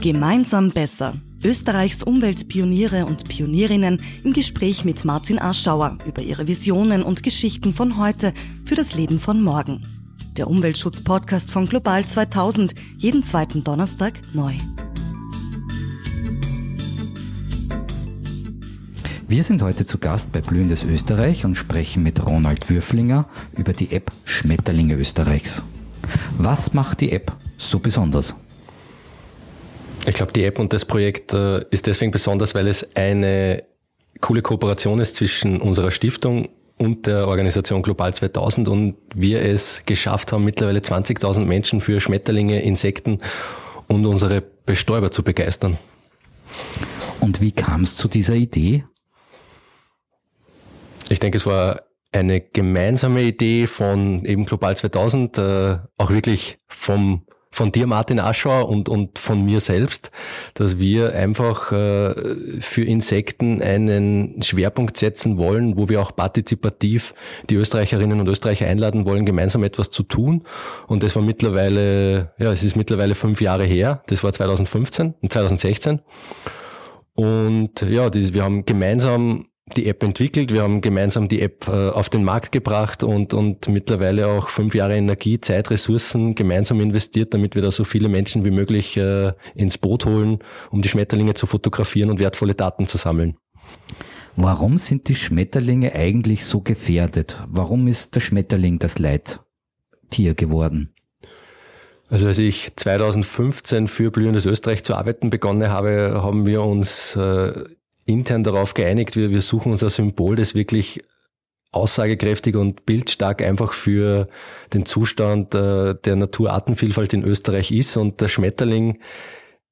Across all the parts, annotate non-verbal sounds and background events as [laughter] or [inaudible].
Gemeinsam besser. Österreichs Umweltpioniere und Pionierinnen im Gespräch mit Martin Aschauer über ihre Visionen und Geschichten von heute für das Leben von morgen. Der Umweltschutz-Podcast von Global 2000, jeden zweiten Donnerstag neu. Wir sind heute zu Gast bei Blühendes Österreich und sprechen mit Ronald Würflinger über die App Schmetterlinge Österreichs. Was macht die App so besonders? Ich glaube, die App und das Projekt äh, ist deswegen besonders, weil es eine coole Kooperation ist zwischen unserer Stiftung und der Organisation Global 2000 und wir es geschafft haben, mittlerweile 20.000 Menschen für Schmetterlinge, Insekten und unsere Bestäuber zu begeistern. Und wie kam es zu dieser Idee? Ich denke, es war eine gemeinsame Idee von eben Global 2000, äh, auch wirklich vom von dir, Martin Aschauer, und, und von mir selbst, dass wir einfach äh, für Insekten einen Schwerpunkt setzen wollen, wo wir auch partizipativ die Österreicherinnen und Österreicher einladen wollen, gemeinsam etwas zu tun. Und das war mittlerweile, ja, es ist mittlerweile fünf Jahre her. Das war 2015 und 2016. Und ja, die, wir haben gemeinsam die App entwickelt, wir haben gemeinsam die App äh, auf den Markt gebracht und, und mittlerweile auch fünf Jahre Energie, Zeit, Ressourcen gemeinsam investiert, damit wir da so viele Menschen wie möglich äh, ins Boot holen, um die Schmetterlinge zu fotografieren und wertvolle Daten zu sammeln. Warum sind die Schmetterlinge eigentlich so gefährdet? Warum ist der Schmetterling das Leittier geworden? Also als ich 2015 für Blühendes Österreich zu arbeiten begonnen habe, haben wir uns äh, intern darauf geeinigt, wir, wir suchen uns ein Symbol, das wirklich aussagekräftig und bildstark einfach für den Zustand äh, der Naturartenvielfalt in Österreich ist. Und der Schmetterling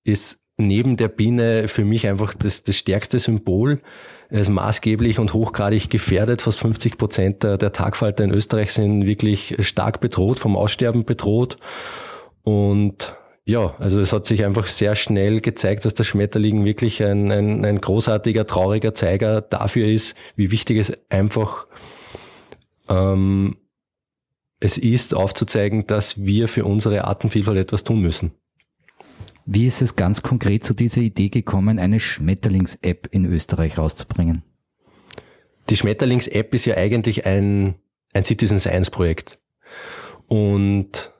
ist neben der Biene für mich einfach das, das stärkste Symbol. Er ist maßgeblich und hochgradig gefährdet. Fast 50 Prozent der, der Tagfalter in Österreich sind wirklich stark bedroht, vom Aussterben bedroht. Und ja, also es hat sich einfach sehr schnell gezeigt, dass der Schmetterling wirklich ein, ein, ein großartiger, trauriger Zeiger dafür ist, wie wichtig es einfach ähm, es ist, aufzuzeigen, dass wir für unsere Artenvielfalt etwas tun müssen. Wie ist es ganz konkret zu dieser Idee gekommen, eine Schmetterlings-App in Österreich rauszubringen? Die Schmetterlings-App ist ja eigentlich ein, ein Citizen Science Projekt. Und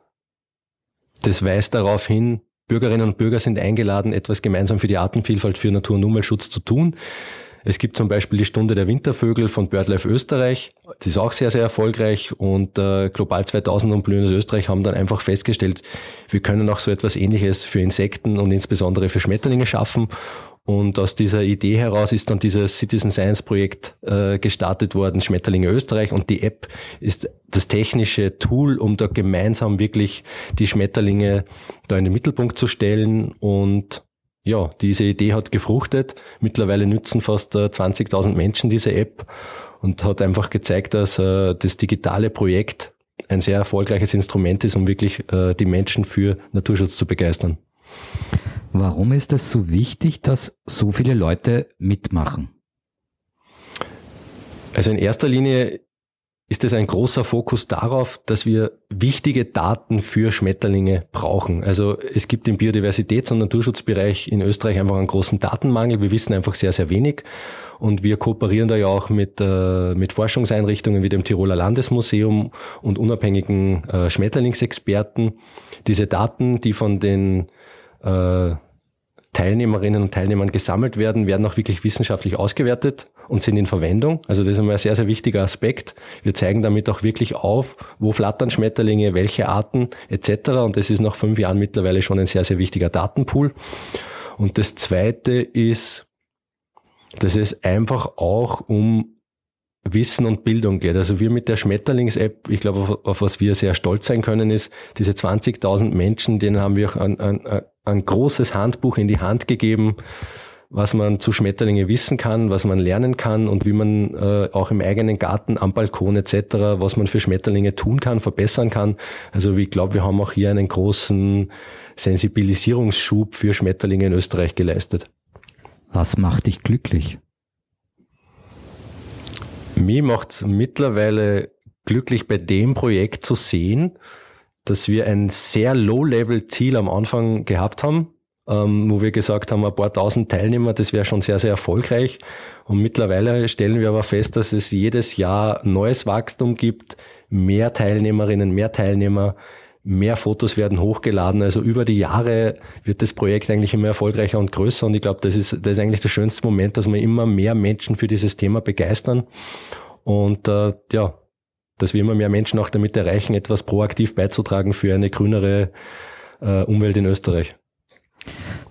das weist darauf hin, Bürgerinnen und Bürger sind eingeladen, etwas gemeinsam für die Artenvielfalt, für Natur- und Umweltschutz zu tun. Es gibt zum Beispiel die Stunde der Wintervögel von BirdLife Österreich. Das ist auch sehr, sehr erfolgreich und äh, Global 2000 und Blühendes Österreich haben dann einfach festgestellt, wir können auch so etwas Ähnliches für Insekten und insbesondere für Schmetterlinge schaffen und aus dieser Idee heraus ist dann dieses Citizen Science Projekt äh, gestartet worden, Schmetterlinge Österreich. Und die App ist das technische Tool, um da gemeinsam wirklich die Schmetterlinge da in den Mittelpunkt zu stellen. Und ja, diese Idee hat gefruchtet. Mittlerweile nützen fast äh, 20.000 Menschen diese App und hat einfach gezeigt, dass äh, das digitale Projekt ein sehr erfolgreiches Instrument ist, um wirklich äh, die Menschen für Naturschutz zu begeistern. Warum ist es so wichtig, dass so viele Leute mitmachen? Also in erster Linie ist es ein großer Fokus darauf, dass wir wichtige Daten für Schmetterlinge brauchen. Also es gibt im Biodiversitäts- und Naturschutzbereich in Österreich einfach einen großen Datenmangel. Wir wissen einfach sehr, sehr wenig. Und wir kooperieren da ja auch mit, äh, mit Forschungseinrichtungen wie dem Tiroler Landesmuseum und unabhängigen äh, Schmetterlingsexperten. Diese Daten, die von den äh, Teilnehmerinnen und Teilnehmern gesammelt werden, werden auch wirklich wissenschaftlich ausgewertet und sind in Verwendung. Also das ist einmal ein sehr, sehr wichtiger Aspekt. Wir zeigen damit auch wirklich auf, wo flattern Schmetterlinge, welche Arten etc. Und das ist nach fünf Jahren mittlerweile schon ein sehr, sehr wichtiger Datenpool. Und das Zweite ist, dass es einfach auch um Wissen und Bildung geht. Also wir mit der Schmetterlings-App, ich glaube, auf, auf, was wir sehr stolz sein können, ist, diese 20.000 Menschen, denen haben wir ein, ein, ein großes Handbuch in die Hand gegeben, was man zu Schmetterlinge wissen kann, was man lernen kann und wie man äh, auch im eigenen Garten, am Balkon etc., was man für Schmetterlinge tun kann, verbessern kann. Also ich glaube, wir haben auch hier einen großen Sensibilisierungsschub für Schmetterlinge in Österreich geleistet. Was macht dich glücklich? Mir macht es mittlerweile glücklich, bei dem Projekt zu sehen, dass wir ein sehr Low-Level-Ziel am Anfang gehabt haben. ähm, wo wir gesagt haben, ein paar tausend Teilnehmer, das wäre schon sehr, sehr erfolgreich. Und mittlerweile stellen wir aber fest, dass es jedes Jahr neues Wachstum gibt, mehr Teilnehmerinnen, mehr Teilnehmer, mehr Fotos werden hochgeladen. Also über die Jahre wird das Projekt eigentlich immer erfolgreicher und größer. Und ich glaube, das ist, das ist eigentlich der schönste Moment, dass wir immer mehr Menschen für dieses Thema begeistern. Und äh, ja, dass wir immer mehr Menschen auch damit erreichen, etwas proaktiv beizutragen für eine grünere äh, Umwelt in Österreich.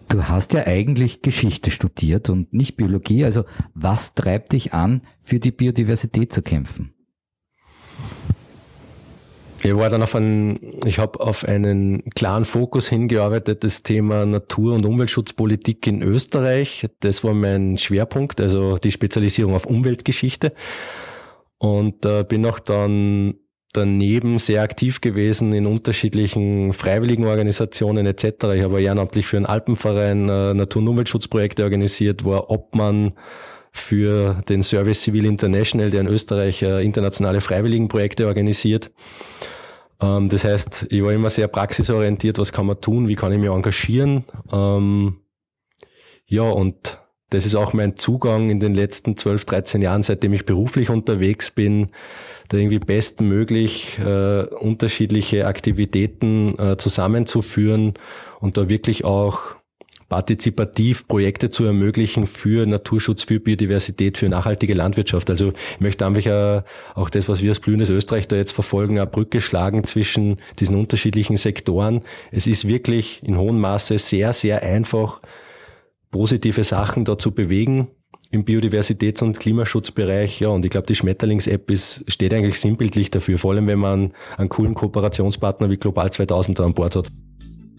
Du hast ja eigentlich Geschichte studiert und nicht Biologie. Also was treibt dich an, für die Biodiversität zu kämpfen? Ich war dann auf einen, ich habe auf einen klaren Fokus hingearbeitet, das Thema Natur- und Umweltschutzpolitik in Österreich. Das war mein Schwerpunkt, also die Spezialisierung auf Umweltgeschichte. Und äh, bin auch dann daneben sehr aktiv gewesen in unterschiedlichen freiwilligen Organisationen etc. Ich habe ehrenamtlich für einen Alpenverein äh, Natur- und Umweltschutzprojekte organisiert, war Obmann für den Service Civil International, der in Österreich äh, internationale Freiwilligenprojekte organisiert. Ähm, das heißt, ich war immer sehr praxisorientiert, was kann man tun, wie kann ich mich engagieren. Ähm, ja, und das ist auch mein Zugang in den letzten 12, 13 Jahren, seitdem ich beruflich unterwegs bin, da irgendwie bestmöglich äh, unterschiedliche Aktivitäten äh, zusammenzuführen und da wirklich auch partizipativ Projekte zu ermöglichen für Naturschutz, für Biodiversität, für nachhaltige Landwirtschaft. Also ich möchte einfach äh, auch das, was wir als blühendes Österreich da jetzt verfolgen, eine Brücke schlagen zwischen diesen unterschiedlichen Sektoren. Es ist wirklich in hohem Maße sehr, sehr einfach, positive Sachen da zu bewegen im Biodiversitäts- und Klimaschutzbereich. Ja, und ich glaube, die Schmetterlings-App steht eigentlich sinnbildlich dafür, vor allem wenn man einen coolen Kooperationspartner wie Global 2000 da an Bord hat.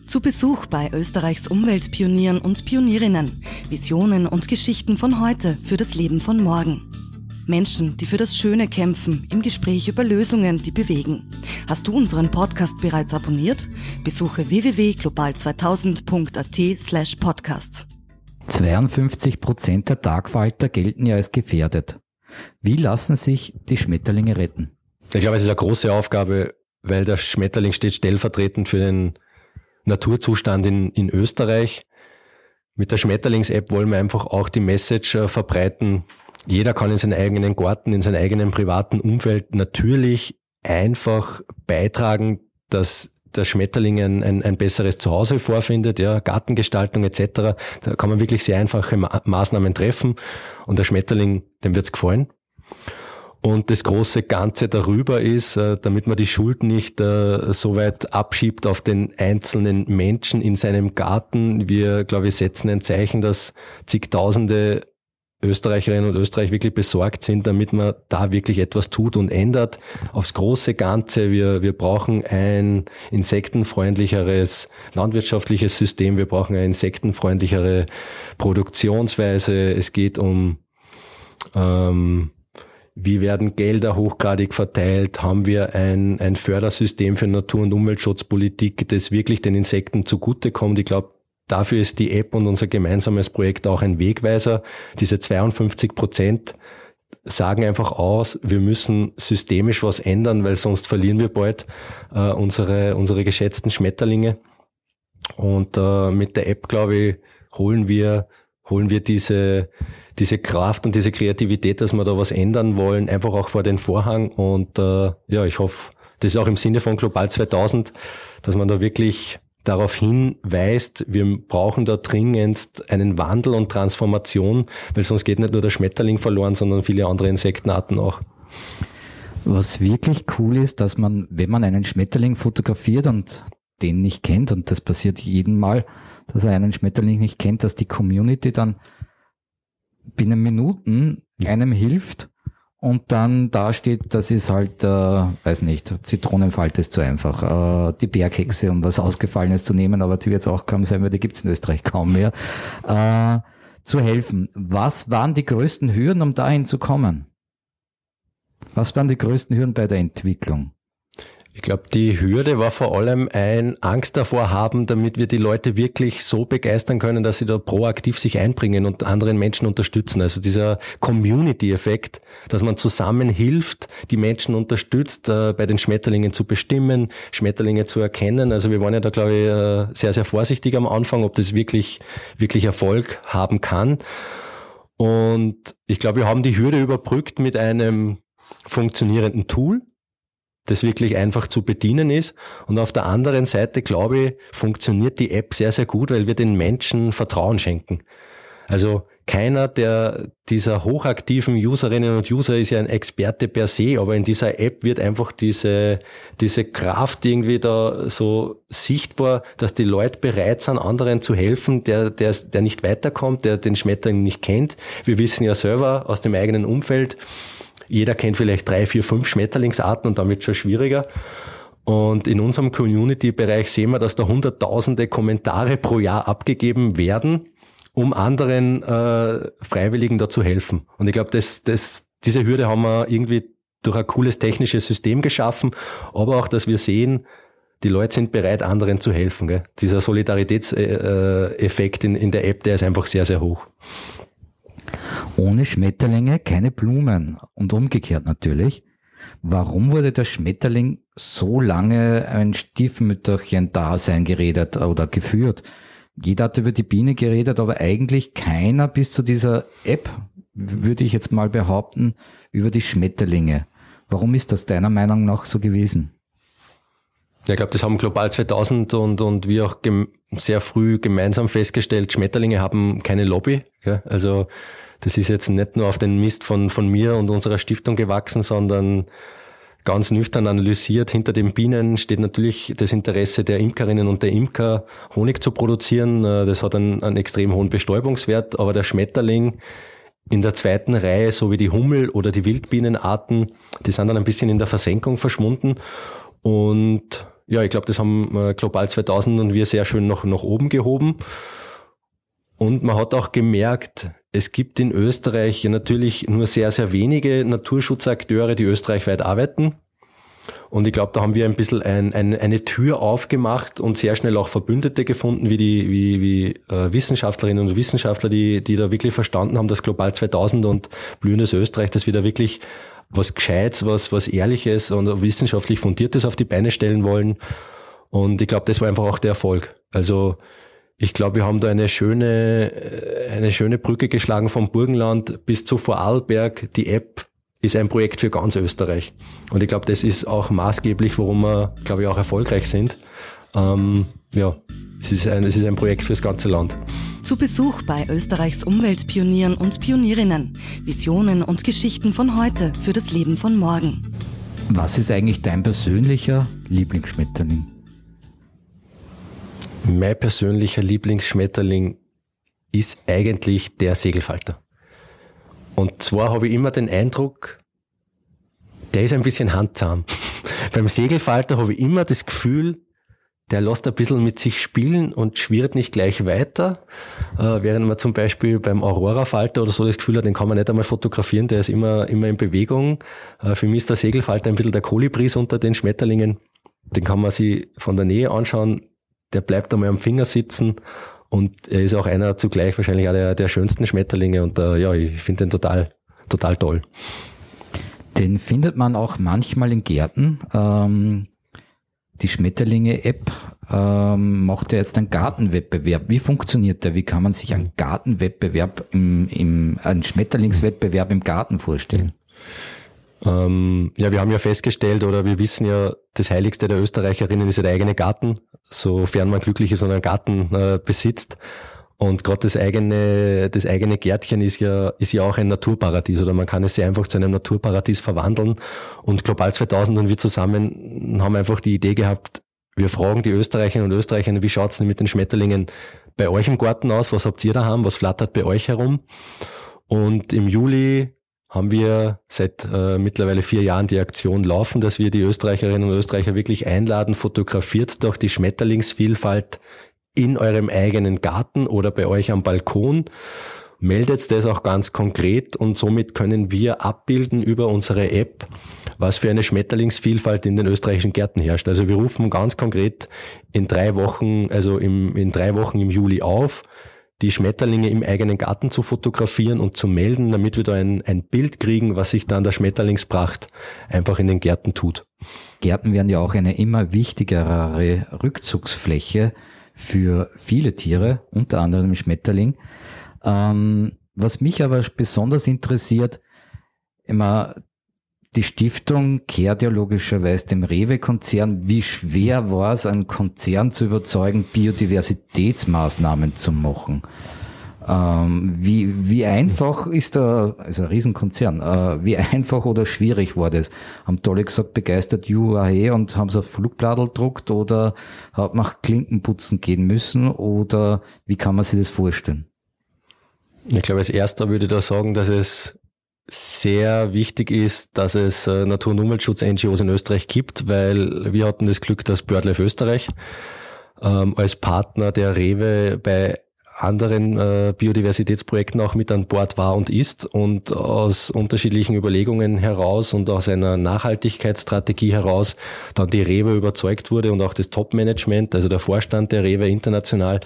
Zu Besuch bei Österreichs Umweltpionieren und Pionierinnen. Visionen und Geschichten von heute für das Leben von morgen. Menschen, die für das Schöne kämpfen, im Gespräch über Lösungen, die bewegen. Hast du unseren Podcast bereits abonniert? Besuche www.global2000.at slash podcast. 52 Prozent der Tagfalter gelten ja als gefährdet. Wie lassen sich die Schmetterlinge retten? Ich glaube, es ist eine große Aufgabe, weil der Schmetterling steht stellvertretend für den Naturzustand in, in Österreich. Mit der Schmetterlings-App wollen wir einfach auch die Message äh, verbreiten. Jeder kann in seinem eigenen Garten, in seinem eigenen privaten Umfeld natürlich einfach beitragen, dass der Schmetterling ein, ein, ein besseres Zuhause vorfindet, ja, Gartengestaltung etc. Da kann man wirklich sehr einfache Ma Maßnahmen treffen und der Schmetterling, dem wird's gefallen. Und das große Ganze darüber ist, äh, damit man die Schuld nicht äh, so weit abschiebt auf den einzelnen Menschen in seinem Garten. Wir, glaube ich, setzen ein Zeichen, dass zigtausende Österreicherinnen und Österreich wirklich besorgt sind, damit man da wirklich etwas tut und ändert. Aufs große Ganze, wir, wir brauchen ein insektenfreundlicheres landwirtschaftliches System, wir brauchen eine insektenfreundlichere Produktionsweise. Es geht um ähm, wie werden Gelder hochgradig verteilt? Haben wir ein, ein Fördersystem für Natur- und Umweltschutzpolitik, das wirklich den Insekten zugutekommt? Ich glaube, dafür ist die App und unser gemeinsames Projekt auch ein Wegweiser. Diese 52 Prozent sagen einfach aus, wir müssen systemisch was ändern, weil sonst verlieren wir bald äh, unsere, unsere geschätzten Schmetterlinge. Und äh, mit der App, glaube ich, holen wir, holen wir diese, diese Kraft und diese Kreativität, dass wir da was ändern wollen, einfach auch vor den Vorhang. Und äh, ja, ich hoffe, das ist auch im Sinne von Global 2000, dass man da wirklich darauf hinweist, wir brauchen da dringendst einen Wandel und Transformation, weil sonst geht nicht nur der Schmetterling verloren, sondern viele andere Insektenarten auch. Was wirklich cool ist, dass man, wenn man einen Schmetterling fotografiert und den nicht kennt, und das passiert jeden Mal, dass er einen Schmetterling nicht kennt, dass die Community dann binnen Minuten einem hilft und dann da steht, das ist halt, äh, weiß nicht, Zitronenfalte ist zu einfach, äh, die Berghexe, um was Ausgefallenes zu nehmen, aber die wird es auch kaum sein, weil die gibt's in Österreich kaum mehr, äh, zu helfen. Was waren die größten Hürden, um dahin zu kommen? Was waren die größten Hürden bei der Entwicklung? Ich glaube, die Hürde war vor allem ein Angst davor haben, damit wir die Leute wirklich so begeistern können, dass sie da proaktiv sich einbringen und anderen Menschen unterstützen. Also dieser Community-Effekt, dass man zusammen hilft, die Menschen unterstützt, äh, bei den Schmetterlingen zu bestimmen, Schmetterlinge zu erkennen. Also wir waren ja da, glaube ich, äh, sehr, sehr vorsichtig am Anfang, ob das wirklich, wirklich Erfolg haben kann. Und ich glaube, wir haben die Hürde überbrückt mit einem funktionierenden Tool, das wirklich einfach zu bedienen ist. Und auf der anderen Seite, glaube ich, funktioniert die App sehr, sehr gut, weil wir den Menschen Vertrauen schenken. Also keiner der dieser hochaktiven Userinnen und User ist ja ein Experte per se, aber in dieser App wird einfach diese, diese Kraft irgendwie da so sichtbar, dass die Leute bereit sind, anderen zu helfen, der, der, der nicht weiterkommt, der den Schmetterling nicht kennt. Wir wissen ja selber aus dem eigenen Umfeld, jeder kennt vielleicht drei, vier, fünf Schmetterlingsarten und damit schon schwieriger. Und in unserem Community-Bereich sehen wir, dass da hunderttausende Kommentare pro Jahr abgegeben werden, um anderen äh, Freiwilligen da zu helfen. Und ich glaube, das, das, diese Hürde haben wir irgendwie durch ein cooles technisches System geschaffen, aber auch, dass wir sehen, die Leute sind bereit, anderen zu helfen. Gell? Dieser Solidaritätseffekt in, in der App, der ist einfach sehr, sehr hoch. Ohne Schmetterlinge keine Blumen und umgekehrt natürlich. Warum wurde der Schmetterling so lange ein Stiefmütterchen-Dasein geredet oder geführt? Jeder hat über die Biene geredet, aber eigentlich keiner bis zu dieser App, würde ich jetzt mal behaupten, über die Schmetterlinge. Warum ist das deiner Meinung nach so gewesen? Ja, ich glaube, das haben Global 2000 und, und wir auch sehr früh gemeinsam festgestellt, Schmetterlinge haben keine Lobby. Gell? Also das ist jetzt nicht nur auf den Mist von, von mir und unserer Stiftung gewachsen, sondern ganz nüchtern analysiert. Hinter den Bienen steht natürlich das Interesse der Imkerinnen und der Imker, Honig zu produzieren. Äh, das hat einen, einen extrem hohen Bestäubungswert, aber der Schmetterling in der zweiten Reihe, so wie die Hummel oder die Wildbienenarten, die sind dann ein bisschen in der Versenkung verschwunden. Und ja, ich glaube, das haben äh, Global 2000 und wir sehr schön noch nach oben gehoben. Und man hat auch gemerkt, es gibt in Österreich natürlich nur sehr, sehr wenige Naturschutzakteure, die österreichweit arbeiten. Und ich glaube, da haben wir ein bisschen ein, ein, eine Tür aufgemacht und sehr schnell auch Verbündete gefunden, wie die wie, wie äh, Wissenschaftlerinnen und Wissenschaftler, die, die da wirklich verstanden haben, dass Global 2000 und blühendes Österreich, dass wir da wirklich was Gescheites, was, was Ehrliches und wissenschaftlich Fundiertes auf die Beine stellen wollen. Und ich glaube, das war einfach auch der Erfolg. Also ich glaube, wir haben da eine schöne, äh, eine schöne Brücke geschlagen vom Burgenland bis zu Vorarlberg. Die App ist ein Projekt für ganz Österreich. Und ich glaube, das ist auch maßgeblich, warum wir, glaube ich, auch erfolgreich sind. Ähm, ja, es ist, ein, es ist ein Projekt fürs ganze Land. Zu Besuch bei Österreichs Umweltpionieren und Pionierinnen. Visionen und Geschichten von heute für das Leben von morgen. Was ist eigentlich dein persönlicher Lieblingsschmetterling? Mein persönlicher Lieblingsschmetterling ist eigentlich der Segelfalter. Und zwar habe ich immer den Eindruck, der ist ein bisschen handzahm. [laughs] Beim Segelfalter habe ich immer das Gefühl, der lässt ein bisschen mit sich spielen und schwirrt nicht gleich weiter. Äh, während man zum Beispiel beim Aurora-Falter oder so das Gefühl hat, den kann man nicht einmal fotografieren, der ist immer, immer in Bewegung. Äh, für mich ist der Segelfalter ein bisschen der Kolibris unter den Schmetterlingen. Den kann man sich von der Nähe anschauen der bleibt einmal am Finger sitzen und er ist auch einer zugleich wahrscheinlich auch der, schönsten Schmetterlinge und uh, ja, ich finde den total, total toll. Den findet man auch manchmal in Gärten. Ähm, die Schmetterlinge-App ähm, macht ja jetzt einen Gartenwettbewerb. Wie funktioniert der? Wie kann man sich einen Gartenwettbewerb im, im einen Schmetterlingswettbewerb im Garten vorstellen? Ähm, ja, wir haben ja festgestellt oder wir wissen ja, das Heiligste der Österreicherinnen ist der eigene Garten, sofern man glücklich ist und einen Garten äh, besitzt. Und gerade das eigene, das eigene Gärtchen ist ja, ist ja auch ein Naturparadies oder man kann es ja einfach zu einem Naturparadies verwandeln. Und Global 2000 und wir zusammen haben einfach die Idee gehabt, wir fragen die Österreicherinnen und Österreicher, wie schaut's denn mit den Schmetterlingen bei euch im Garten aus? Was habt ihr da haben? Was flattert bei euch herum? Und im Juli haben wir seit äh, mittlerweile vier Jahren die Aktion laufen, dass wir die Österreicherinnen und Österreicher wirklich einladen, fotografiert doch die Schmetterlingsvielfalt in eurem eigenen Garten oder bei euch am Balkon. Meldet das auch ganz konkret und somit können wir abbilden über unsere App, was für eine Schmetterlingsvielfalt in den österreichischen Gärten herrscht. Also wir rufen ganz konkret in drei Wochen, also im, in drei Wochen im Juli auf, die Schmetterlinge im eigenen Garten zu fotografieren und zu melden, damit wir da ein, ein Bild kriegen, was sich dann der Schmetterlingspracht einfach in den Gärten tut. Gärten werden ja auch eine immer wichtigere Rückzugsfläche für viele Tiere, unter anderem Schmetterling. Ähm, was mich aber besonders interessiert, immer die Stiftung kehrt ja logischerweise dem Rewe-Konzern. Wie schwer war es, einen Konzern zu überzeugen, Biodiversitätsmaßnahmen zu machen? Ähm, wie, wie einfach ist da, also ein Riesenkonzern, äh, wie einfach oder schwierig war das? Haben alle gesagt, begeistert UAE und haben sie auf Flugbladel druckt oder hat man Klinkenputzen gehen müssen oder wie kann man sich das vorstellen? Ich glaube, als erster würde ich da sagen, dass es sehr wichtig ist, dass es äh, Natur- und Umweltschutz-NGOs in Österreich gibt, weil wir hatten das Glück, dass BirdLife Österreich ähm, als Partner der Rewe bei anderen äh, Biodiversitätsprojekten auch mit an Bord war und ist und aus unterschiedlichen Überlegungen heraus und aus einer Nachhaltigkeitsstrategie heraus dann die Rewe überzeugt wurde und auch das Top-Management, also der Vorstand der Rewe international,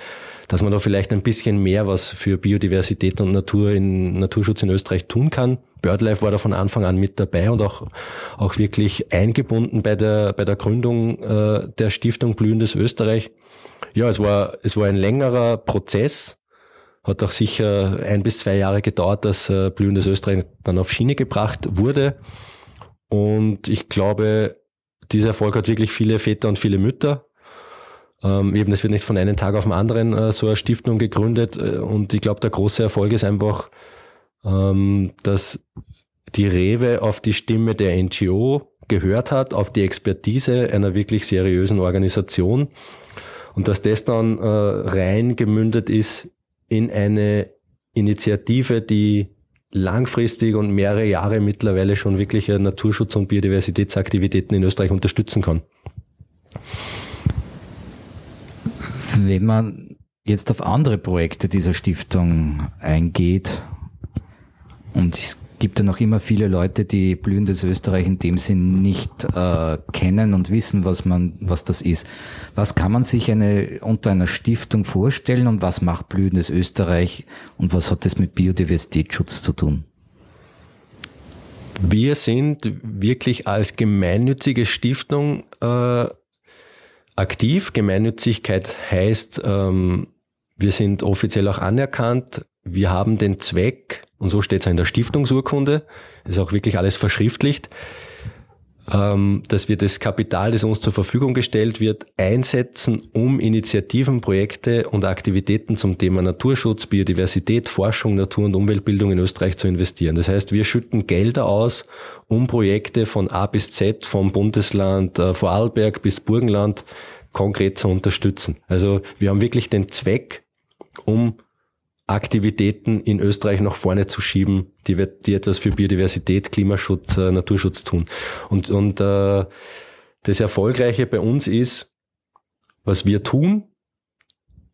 dass man da vielleicht ein bisschen mehr was für Biodiversität und Natur in Naturschutz in Österreich tun kann. BirdLife war da von Anfang an mit dabei und auch, auch wirklich eingebunden bei der, bei der Gründung äh, der Stiftung Blühendes Österreich. Ja, es war, es war ein längerer Prozess. Hat auch sicher ein bis zwei Jahre gedauert, dass äh, Blühendes Österreich dann auf Schiene gebracht wurde. Und ich glaube, dieser Erfolg hat wirklich viele Väter und viele Mütter. Ähm, eben, es wird nicht von einem Tag auf den anderen äh, so eine Stiftung gegründet. Äh, und ich glaube, der große Erfolg ist einfach, ähm, dass die Rewe auf die Stimme der NGO gehört hat, auf die Expertise einer wirklich seriösen Organisation und dass das dann äh, rein gemündet ist in eine Initiative, die langfristig und mehrere Jahre mittlerweile schon wirklich Naturschutz- und Biodiversitätsaktivitäten in Österreich unterstützen kann. Wenn man jetzt auf andere Projekte dieser Stiftung eingeht, und es gibt ja noch immer viele Leute, die blühendes Österreich in dem Sinn nicht äh, kennen und wissen, was man, was das ist. Was kann man sich eine, unter einer Stiftung vorstellen und was macht blühendes Österreich und was hat das mit Biodiversitätsschutz zu tun? Wir sind wirklich als gemeinnützige Stiftung äh, aktiv. Gemeinnützigkeit heißt, ähm, wir sind offiziell auch anerkannt. Wir haben den Zweck, und so steht es in der Stiftungsurkunde, ist auch wirklich alles verschriftlicht, ähm, dass wir das Kapital, das uns zur Verfügung gestellt wird, einsetzen, um Initiativen, Projekte und Aktivitäten zum Thema Naturschutz, Biodiversität, Forschung, Natur- und Umweltbildung in Österreich zu investieren. Das heißt, wir schütten Gelder aus, um Projekte von A bis Z, vom Bundesland äh, Vorarlberg bis Burgenland konkret zu unterstützen. Also wir haben wirklich den Zweck, um Aktivitäten in Österreich nach vorne zu schieben, die, die etwas für Biodiversität, Klimaschutz, äh, Naturschutz tun. Und, und äh, das Erfolgreiche bei uns ist, was wir tun,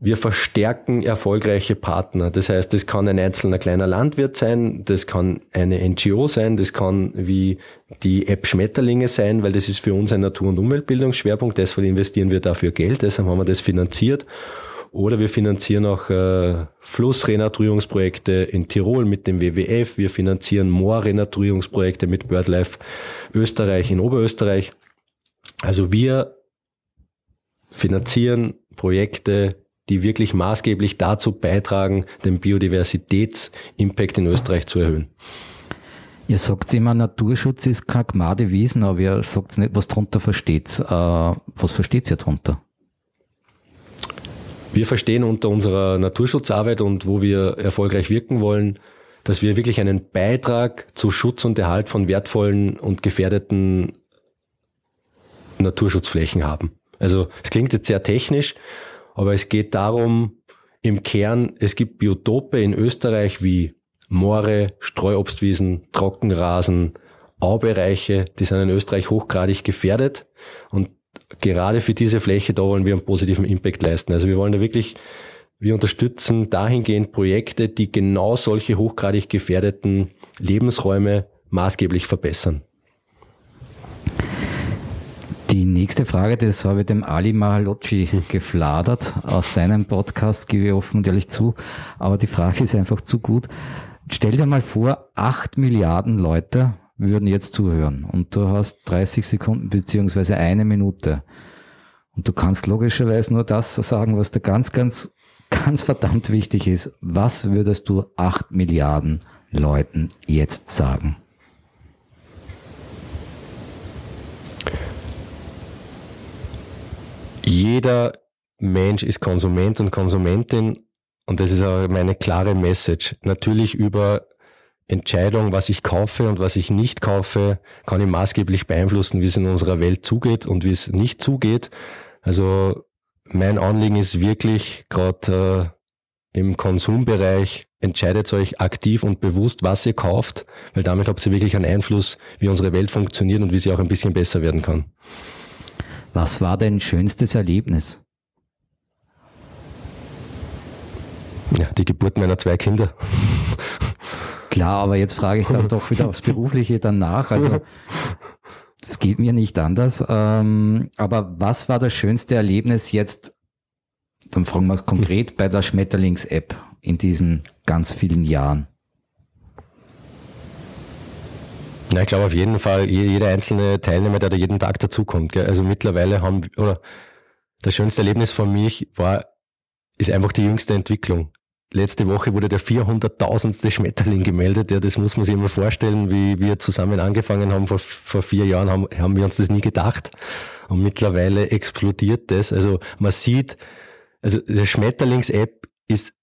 wir verstärken erfolgreiche Partner. Das heißt, das kann ein einzelner kleiner Landwirt sein, das kann eine NGO sein, das kann wie die App Schmetterlinge sein, weil das ist für uns ein Natur- und Umweltbildungsschwerpunkt, deshalb investieren wir dafür Geld, deshalb haben wir das finanziert. Oder wir finanzieren auch äh, Flussrenaturierungsprojekte in Tirol mit dem WWF. Wir finanzieren Moorrenaturierungsprojekte mit BirdLife Österreich in Oberösterreich. Also wir finanzieren Projekte, die wirklich maßgeblich dazu beitragen, den Biodiversitätsimpact in Österreich zu erhöhen. Ihr sagt immer, Naturschutz ist kein Gmadewesen, aber ihr sagt nicht, was drunter versteht. Äh, was versteht ihr drunter? Wir verstehen unter unserer Naturschutzarbeit und wo wir erfolgreich wirken wollen, dass wir wirklich einen Beitrag zu Schutz und Erhalt von wertvollen und gefährdeten Naturschutzflächen haben. Also es klingt jetzt sehr technisch, aber es geht darum, im Kern, es gibt Biotope in Österreich wie Moore, Streuobstwiesen, Trockenrasen, Aubereiche, die sind in Österreich hochgradig gefährdet. Und gerade für diese Fläche, da wollen wir einen positiven Impact leisten. Also wir wollen da wirklich, wir unterstützen dahingehend Projekte, die genau solche hochgradig gefährdeten Lebensräume maßgeblich verbessern. Die nächste Frage, das habe ich dem Ali Mahalocci gefladert aus seinem Podcast, gebe ich offen und ehrlich zu. Aber die Frage ist einfach zu gut. Stell dir mal vor, acht Milliarden Leute würden jetzt zuhören und du hast 30 Sekunden beziehungsweise eine Minute. Und du kannst logischerweise nur das sagen, was dir ganz, ganz, [laughs] ganz verdammt wichtig ist. Was würdest du acht Milliarden Leuten jetzt sagen? Jeder Mensch ist Konsument und Konsumentin und das ist auch meine klare Message. Natürlich über Entscheidung, was ich kaufe und was ich nicht kaufe, kann ich maßgeblich beeinflussen, wie es in unserer Welt zugeht und wie es nicht zugeht. Also mein Anliegen ist wirklich gerade äh, im Konsumbereich, entscheidet euch aktiv und bewusst, was ihr kauft, weil damit habt ihr wirklich einen Einfluss, wie unsere Welt funktioniert und wie sie auch ein bisschen besser werden kann. Was war dein schönstes Erlebnis? Ja, die Geburt meiner zwei Kinder. [laughs] Klar, aber jetzt frage ich dann doch wieder aufs Berufliche danach. Also das geht mir nicht anders. Ähm, aber was war das schönste Erlebnis jetzt, dann fragen wir es konkret, bei der Schmetterlings-App in diesen ganz vielen Jahren? Ja, ich glaube auf jeden Fall, jeder einzelne Teilnehmer, der da jeden Tag dazukommt. Also mittlerweile haben, oder das schönste Erlebnis von mich war, ist einfach die jüngste Entwicklung letzte Woche wurde der 400.000. Schmetterling gemeldet. Ja, das muss man sich immer vorstellen, wie wir zusammen angefangen haben vor, vor vier Jahren, haben, haben wir uns das nie gedacht. Und mittlerweile explodiert das. Also man sieht, also der Schmetterlings-App ist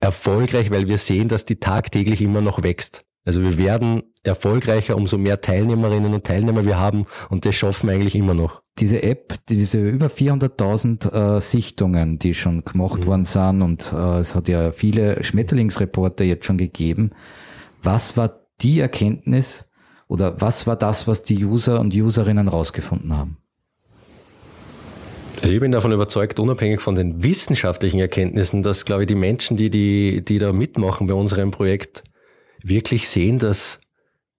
erfolgreich, weil wir sehen, dass die tagtäglich immer noch wächst. Also wir werden erfolgreicher, umso mehr Teilnehmerinnen und Teilnehmer wir haben und das schaffen wir eigentlich immer noch. Diese App, diese über 400.000 äh, Sichtungen, die schon gemacht mhm. worden sind und äh, es hat ja viele Schmetterlingsreporter jetzt schon gegeben. Was war die Erkenntnis oder was war das, was die User und Userinnen rausgefunden haben? Also ich bin davon überzeugt, unabhängig von den wissenschaftlichen Erkenntnissen, dass, glaube ich, die Menschen, die, die, die da mitmachen bei unserem Projekt, wirklich sehen, dass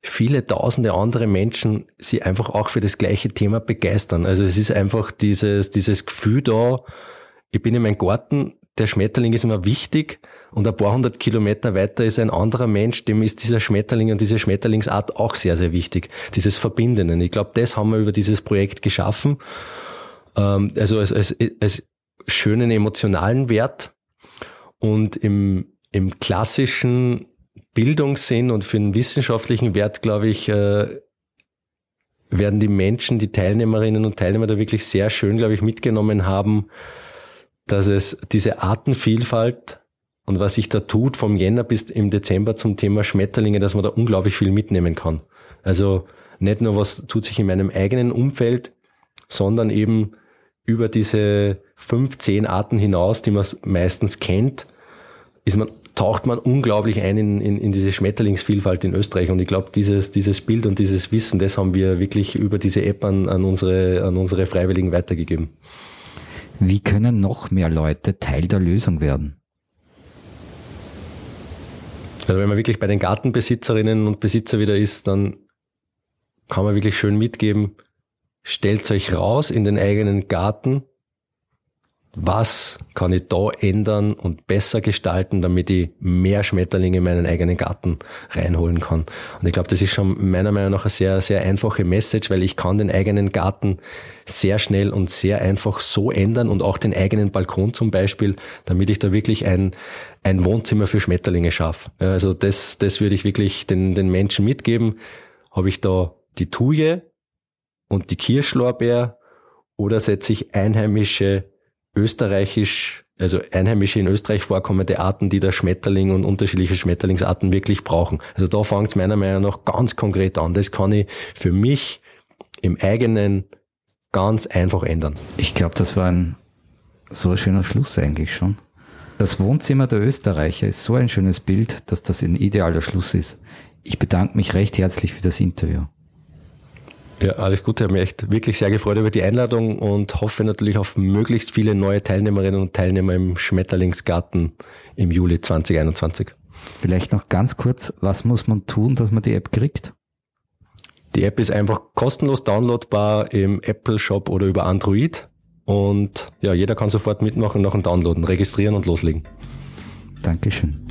viele tausende andere Menschen sie einfach auch für das gleiche Thema begeistern. Also es ist einfach dieses, dieses Gefühl da, ich bin in meinem Garten, der Schmetterling ist immer wichtig und ein paar hundert Kilometer weiter ist ein anderer Mensch, dem ist dieser Schmetterling und diese Schmetterlingsart auch sehr, sehr wichtig. Dieses Verbindenden. Ich glaube, das haben wir über dieses Projekt geschaffen. Ähm, also als, als, als schönen emotionalen Wert und im, im klassischen Bildungssinn und für den wissenschaftlichen Wert, glaube ich, äh, werden die Menschen, die Teilnehmerinnen und Teilnehmer da wirklich sehr schön, glaube ich, mitgenommen haben, dass es diese Artenvielfalt und was sich da tut vom Jänner bis im Dezember zum Thema Schmetterlinge, dass man da unglaublich viel mitnehmen kann. Also nicht nur was tut sich in meinem eigenen Umfeld, sondern eben über diese fünf, zehn Arten hinaus, die man meistens kennt, ist man taucht man unglaublich ein in, in, in diese Schmetterlingsvielfalt in Österreich. Und ich glaube, dieses, dieses Bild und dieses Wissen, das haben wir wirklich über diese App an, an, unsere, an unsere Freiwilligen weitergegeben. Wie können noch mehr Leute Teil der Lösung werden? Also wenn man wirklich bei den Gartenbesitzerinnen und Besitzer wieder ist, dann kann man wirklich schön mitgeben, stellt euch raus in den eigenen Garten, was kann ich da ändern und besser gestalten, damit ich mehr Schmetterlinge in meinen eigenen Garten reinholen kann. Und ich glaube, das ist schon meiner Meinung nach eine sehr, sehr einfache Message, weil ich kann den eigenen Garten sehr schnell und sehr einfach so ändern und auch den eigenen Balkon zum Beispiel, damit ich da wirklich ein, ein Wohnzimmer für Schmetterlinge schaffe. Also das, das würde ich wirklich den, den Menschen mitgeben. Habe ich da die Tuje und die Kirschlorbeer oder setze ich einheimische österreichisch, also einheimische in Österreich vorkommende Arten, die der Schmetterling und unterschiedliche Schmetterlingsarten wirklich brauchen. Also da fängt es meiner Meinung nach ganz konkret an. Das kann ich für mich im eigenen ganz einfach ändern. Ich glaube, das war ein so ein schöner Schluss eigentlich schon. Das Wohnzimmer der Österreicher ist so ein schönes Bild, dass das ein idealer Schluss ist. Ich bedanke mich recht herzlich für das Interview. Ja, alles Gute. Ich habe mich echt wirklich sehr gefreut über die Einladung und hoffe natürlich auf möglichst viele neue Teilnehmerinnen und Teilnehmer im Schmetterlingsgarten im Juli 2021. Vielleicht noch ganz kurz, was muss man tun, dass man die App kriegt? Die App ist einfach kostenlos downloadbar im Apple Shop oder über Android. Und ja, jeder kann sofort mitmachen, nach dem Downloaden, registrieren und loslegen. Dankeschön.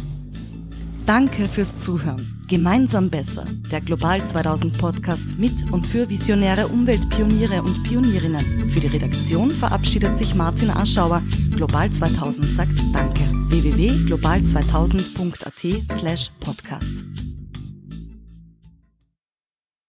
Danke fürs Zuhören. Gemeinsam besser. Der Global 2000 Podcast mit und für visionäre Umweltpioniere und Pionierinnen. Für die Redaktion verabschiedet sich Martin Aschauer. Global 2000 sagt Danke. www.global2000.at slash podcast.